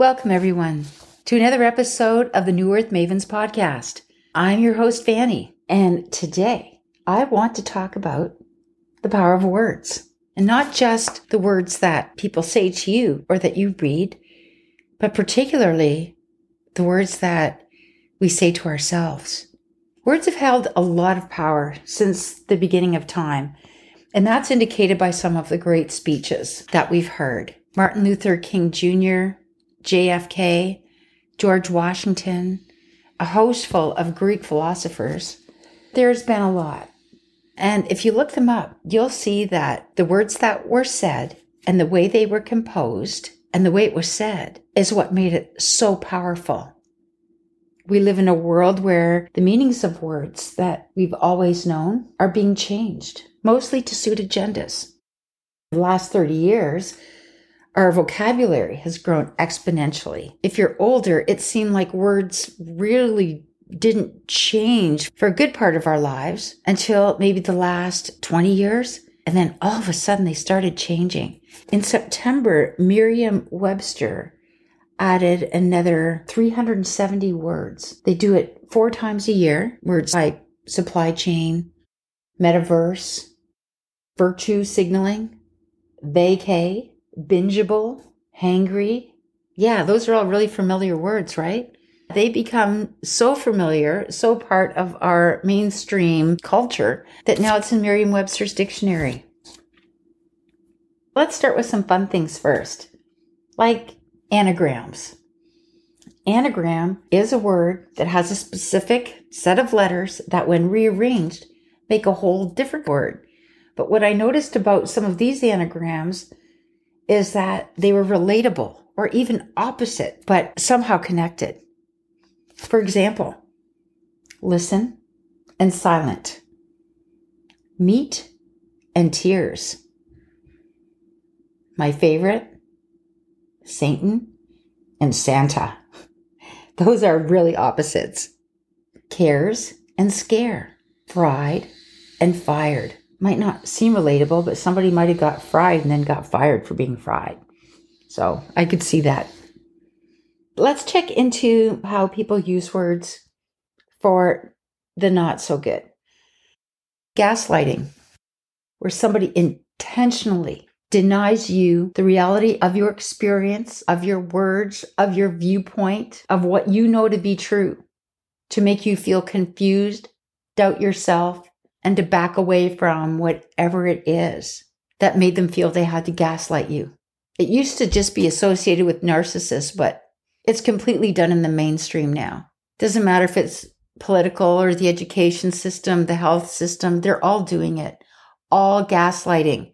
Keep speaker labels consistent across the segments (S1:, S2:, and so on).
S1: Welcome, everyone, to another episode of the New Earth Mavens podcast. I'm your host, Fannie, and today I want to talk about the power of words. And not just the words that people say to you or that you read, but particularly the words that we say to ourselves. Words have held a lot of power since the beginning of time, and that's indicated by some of the great speeches that we've heard. Martin Luther King Jr., JFK, George Washington, a host full of Greek philosophers. There's been a lot. And if you look them up, you'll see that the words that were said and the way they were composed and the way it was said is what made it so powerful. We live in a world where the meanings of words that we've always known are being changed, mostly to suit agendas. The last 30 years, our vocabulary has grown exponentially. If you're older, it seemed like words really didn't change for a good part of our lives until maybe the last 20 years. And then all of a sudden they started changing. In September, Merriam Webster added another 370 words. They do it four times a year. Words like supply chain, metaverse, virtue signaling, vacay, bingeable, hangry. Yeah, those are all really familiar words, right? They become so familiar, so part of our mainstream culture that now it's in Merriam Webster's dictionary. Let's start with some fun things first, like anagrams. Anagram is a word that has a specific set of letters that, when rearranged, make a whole different word. But what I noticed about some of these anagrams is that they were relatable or even opposite, but somehow connected. For example, listen and silent, meat and tears. My favorite, Satan and Santa. Those are really opposites. Cares and scare, fried and fired might not seem relatable, but somebody might have got fried and then got fired for being fried. So I could see that. Let's check into how people use words for the not so good. Gaslighting, where somebody intentionally denies you the reality of your experience, of your words, of your viewpoint, of what you know to be true, to make you feel confused, doubt yourself, and to back away from whatever it is that made them feel they had to gaslight you. It used to just be associated with narcissists, but it's completely done in the mainstream now. Doesn't matter if it's political or the education system, the health system, they're all doing it. All gaslighting.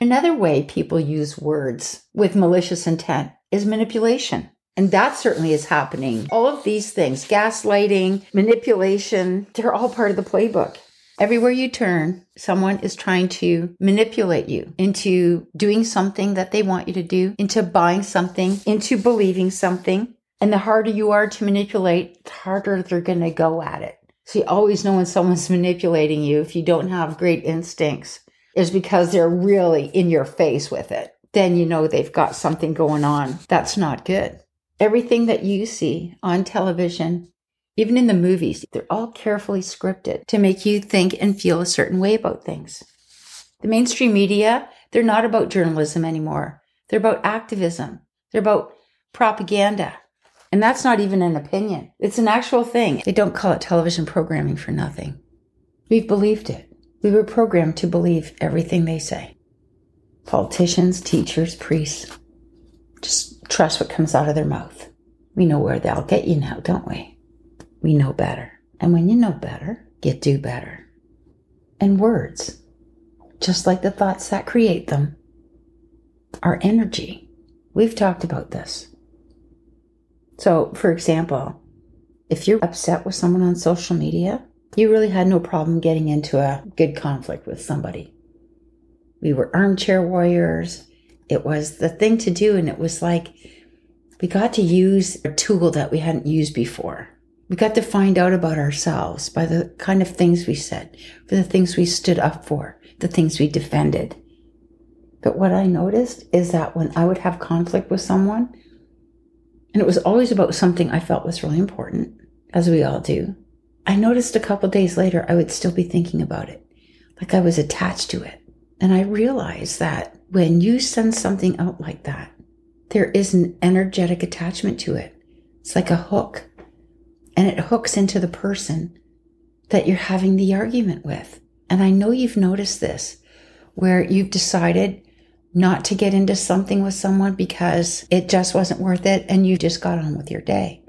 S1: Another way people use words with malicious intent is manipulation. And that certainly is happening. All of these things, gaslighting, manipulation, they're all part of the playbook. Everywhere you turn, someone is trying to manipulate you into doing something that they want you to do, into buying something, into believing something. And the harder you are to manipulate, the harder they're going to go at it. So you always know when someone's manipulating you if you don't have great instincts is because they're really in your face with it. Then you know they've got something going on that's not good. Everything that you see on television, even in the movies, they're all carefully scripted to make you think and feel a certain way about things. The mainstream media, they're not about journalism anymore. They're about activism. They're about propaganda. And that's not even an opinion. It's an actual thing. They don't call it television programming for nothing. We've believed it. We were programmed to believe everything they say. Politicians, teachers, priests, just trust what comes out of their mouth. We know where they'll get you now, don't we? We know better. And when you know better, you do better. And words, just like the thoughts that create them, are energy. We've talked about this. So, for example, if you're upset with someone on social media, you really had no problem getting into a good conflict with somebody. We were armchair warriors. It was the thing to do, and it was like we got to use a tool that we hadn't used before. We got to find out about ourselves by the kind of things we said, for the things we stood up for, the things we defended. But what I noticed is that when I would have conflict with someone, And it was always about something I felt was really important, as we all do. I noticed a couple days later, I would still be thinking about it, like I was attached to it. And I realized that when you send something out like that, there is an energetic attachment to it. It's like a hook, and it hooks into the person that you're having the argument with. And I know you've noticed this where you've decided not to get into something with someone because it just wasn't worth it and you just got on with your day.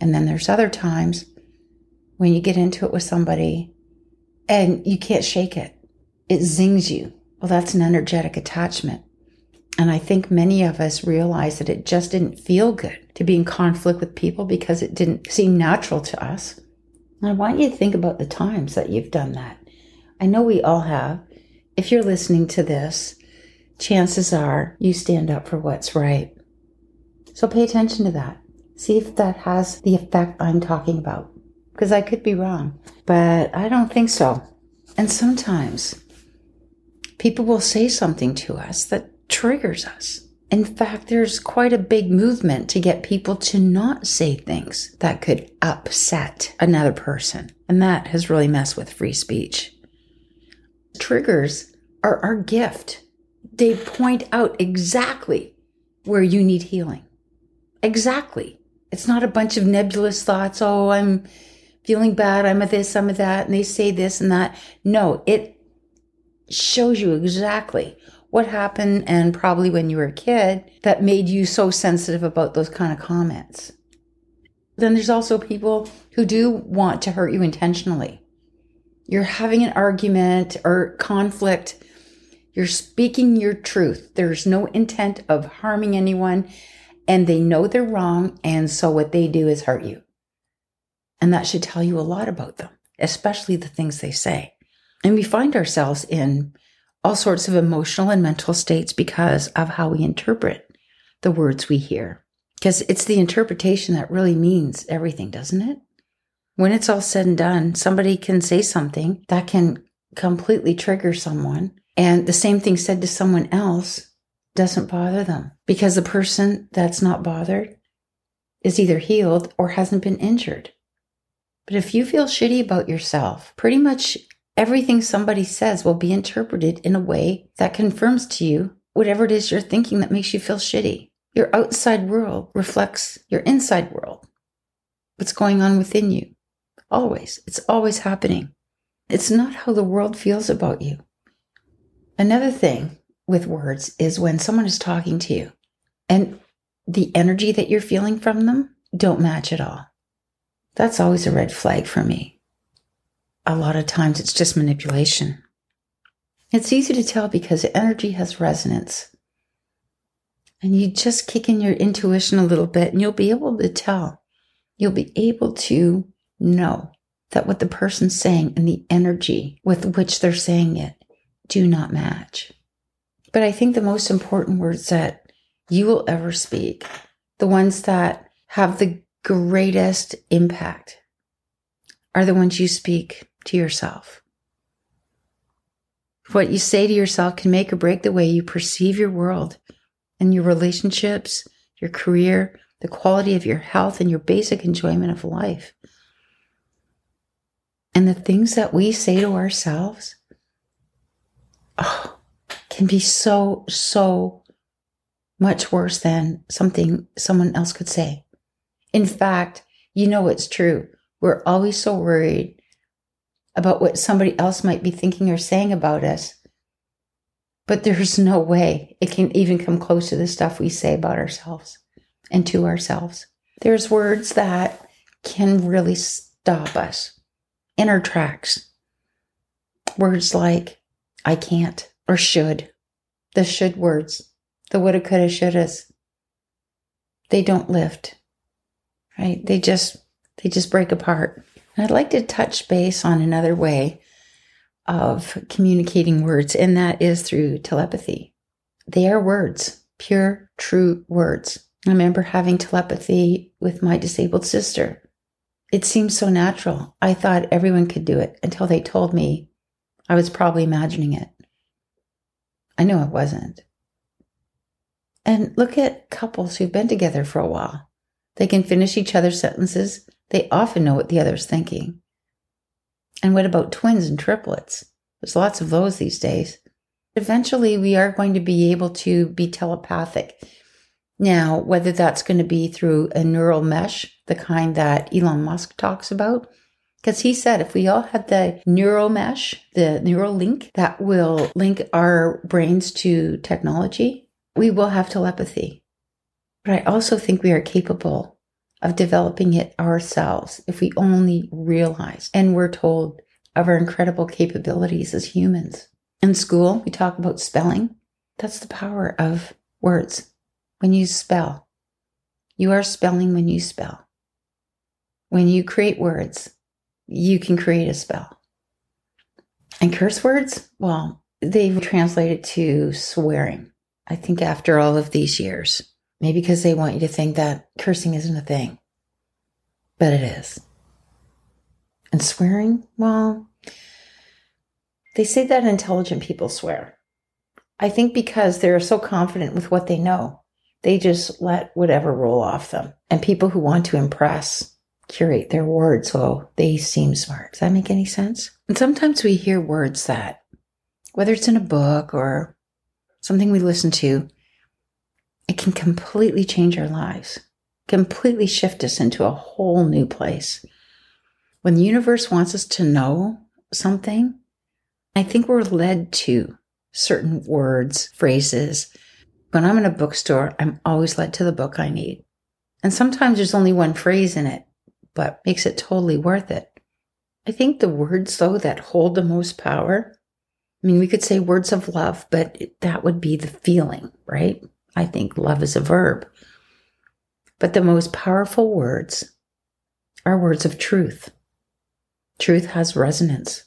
S1: And then there's other times when you get into it with somebody and you can't shake it. It zings you. Well, that's an energetic attachment. And I think many of us realize that it just didn't feel good to be in conflict with people because it didn't seem natural to us. And I want you to think about the times that you've done that. I know we all have. If you're listening to this, chances are you stand up for what's right. So pay attention to that. See if that has the effect I'm talking about. Because I could be wrong, but I don't think so. And sometimes people will say something to us that triggers us. In fact, there's quite a big movement to get people to not say things that could upset another person. And that has really messed with free speech. Triggers are our gift they point out exactly where you need healing. Exactly. It's not a bunch of nebulous thoughts. Oh, I'm feeling bad. I'm a this, I'm a that. And they say this and that. No, it shows you exactly what happened and probably when you were a kid that made you so sensitive about those kind of comments. Then there's also people who do want to hurt you intentionally. You're having an argument or conflict you're speaking your truth. There's no intent of harming anyone, and they know they're wrong. And so what they do is hurt you. And that should tell you a lot about them, especially the things they say. And we find ourselves in all sorts of emotional and mental states because of how we interpret the words we hear. Because it's the interpretation that really means everything, doesn't it? When it's all said and done, somebody can say something that can completely trigger someone and the same thing said to someone else doesn't bother them because the person that's not bothered is either healed or hasn't been injured. But if you feel shitty about yourself, pretty much everything somebody says will be interpreted in a way that confirms to you whatever it is you're thinking that makes you feel shitty. Your outside world reflects your inside world. What's going on within you? Always. It's always happening. It's not how the world feels about you. Another thing with words is when someone is talking to you and the energy that you're feeling from them don't match at all. That's always a red flag for me. A lot of times it's just manipulation. It's easy to tell because energy has resonance. And you just kick in your intuition a little bit and you'll be able to tell. You'll be able to know that what the person's saying and the energy with which they're saying it do not match. But I think the most important words that you will ever speak, the ones that have the greatest impact, are the ones you speak to yourself. What you say to yourself can make or break the way you perceive your world and your relationships, your career, the quality of your health, and your basic enjoyment of life. And the things that we say to ourselves oh, can be so, so much worse than something someone else could say. In fact, you know it's true. We're always so worried about what somebody else might be thinking or saying about us. But there's no way it can even come close to the stuff we say about ourselves and to ourselves. There's words that can really stop us in our tracks. Words like, I can't or should. The should words, the woulda, coulda, shouldas, they don't lift, right? They just, they just break apart. And I'd like to touch base on another way of communicating words, and that is through telepathy. They are words, pure, true words. I remember having telepathy with my disabled sister. It seemed so natural. I thought everyone could do it until they told me I was probably imagining it. I know it wasn't. And look at couples who've been together for a while. They can finish each other's sentences. They often know what the other's thinking. And what about twins and triplets? There's lots of those these days. Eventually, we are going to be able to be telepathic. Now, whether that's going to be through a neural mesh, the kind that Elon Musk talks about, because he said if we all had the neural mesh, the neural link that will link our brains to technology, we will have telepathy. But I also think we are capable of developing it ourselves if we only realize and we're told of our incredible capabilities as humans. In school, we talk about spelling. That's the power of words. When you spell, you are spelling when you spell. When you create words, you can create a spell. And curse words, well, they've translated to swearing. I think after all of these years, maybe because they want you to think that cursing isn't a thing, but it is. And swearing, well, they say that intelligent people swear. I think because they're so confident with what they know, they just let whatever roll off them. And people who want to impress curate their words so they seem smart. Does that make any sense? And sometimes we hear words that, whether it's in a book or something we listen to, it can completely change our lives, completely shift us into a whole new place. When the universe wants us to know something, I think we're led to certain words, phrases. When I'm in a bookstore, I'm always led to the book I need. And sometimes there's only one phrase in it, but makes it totally worth it. I think the words, though, that hold the most power, I mean, we could say words of love, but that would be the feeling, right? I think love is a verb. But the most powerful words are words of truth. Truth has resonance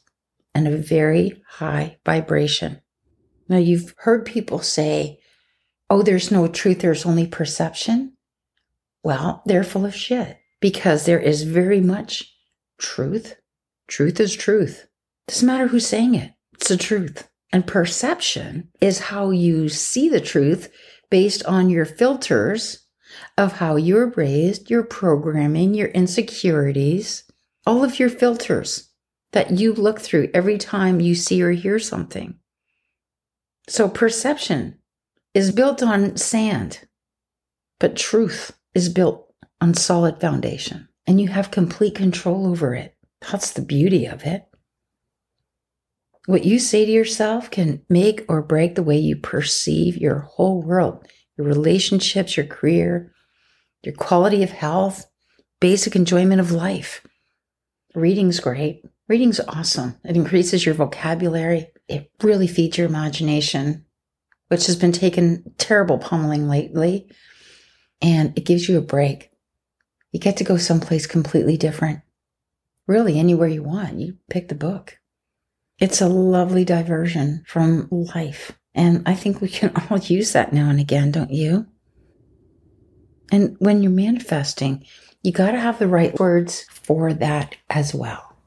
S1: and a very high vibration. Now, you've heard people say, oh, there's no truth, there's only perception. Well, they're full of shit because there is very much truth. Truth is truth. Doesn't matter who's saying it, it's the truth. And perception is how you see the truth based on your filters of how you were raised, your programming, your insecurities, all of your filters that you look through every time you see or hear something. So perception is built on sand, but truth is built on solid foundation and you have complete control over it. That's the beauty of it. What you say to yourself can make or break the way you perceive your whole world, your relationships, your career, your quality of health, basic enjoyment of life. Reading's great. Reading's awesome. It increases your vocabulary. It really feeds your imagination, which has been taken terrible pummeling lately. And it gives you a break. You get to go someplace completely different. Really, anywhere you want. You pick the book. It's a lovely diversion from life. And I think we can all use that now and again, don't you? And when you're manifesting, you got to have the right words for that as well.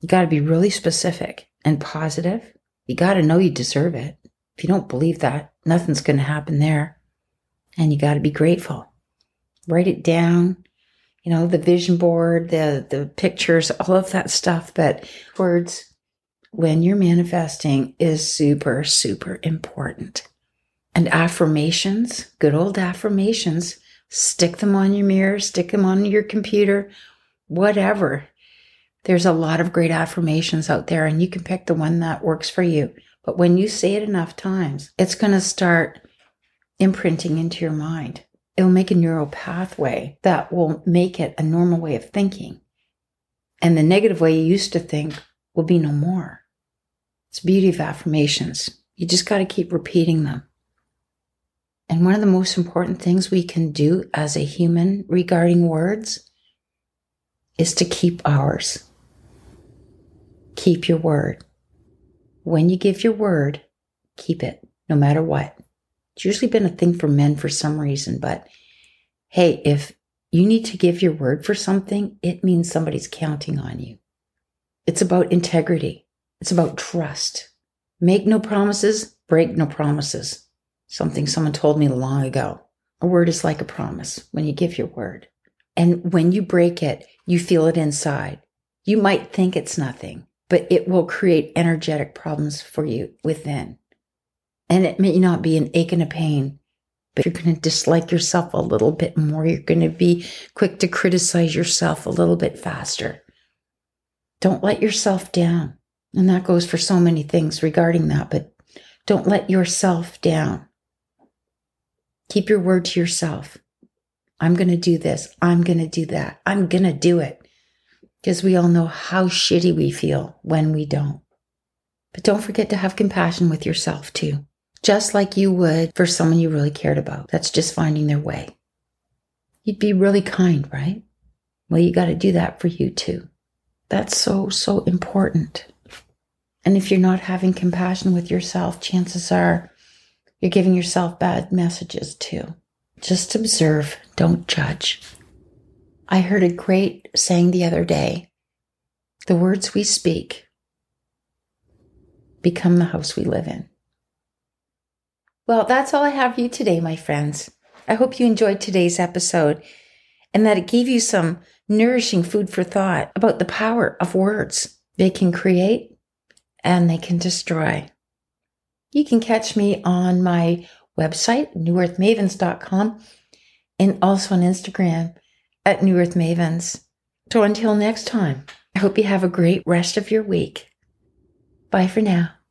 S1: You got to be really specific and positive. You got to know you deserve it. If you don't believe that, nothing's going to happen there. And you got to be grateful. Write it down, you know, the vision board, the, the pictures, all of that stuff. But words, when you're manifesting, is super, super important. And affirmations, good old affirmations, stick them on your mirror, stick them on your computer, whatever. There's a lot of great affirmations out there, and you can pick the one that works for you. But when you say it enough times, it's going to start imprinting into your mind. It'll make a neural pathway that will make it a normal way of thinking. And the negative way you used to think will be no more. It's beauty of affirmations. You just got to keep repeating them. And one of the most important things we can do as a human regarding words is to keep ours keep your word. When you give your word, keep it, no matter what. It's usually been a thing for men for some reason, but hey, if you need to give your word for something, it means somebody's counting on you. It's about integrity. It's about trust. Make no promises, break no promises. Something someone told me long ago. A word is like a promise when you give your word. And when you break it, you feel it inside. You might think it's nothing, but it will create energetic problems for you within. And it may not be an ache and a pain, but you're going to dislike yourself a little bit more. You're going to be quick to criticize yourself a little bit faster. Don't let yourself down. And that goes for so many things regarding that, but don't let yourself down. Keep your word to yourself. I'm going to do this. I'm going to do that. I'm going to do it. Because we all know how shitty we feel when we don't. But don't forget to have compassion with yourself too, just like you would for someone you really cared about that's just finding their way. You'd be really kind, right? Well, you got to do that for you too. That's so, so important. And if you're not having compassion with yourself, chances are you're giving yourself bad messages too. Just observe, don't judge. I heard a great saying the other day the words we speak become the house we live in. Well, that's all I have for you today, my friends. I hope you enjoyed today's episode and that it gave you some nourishing food for thought about the power of words. They can create and they can destroy. You can catch me on my website, newearthmavens.com, and also on Instagram at New Earth Mavens. So until next time, I hope you have a great rest of your week. Bye for now.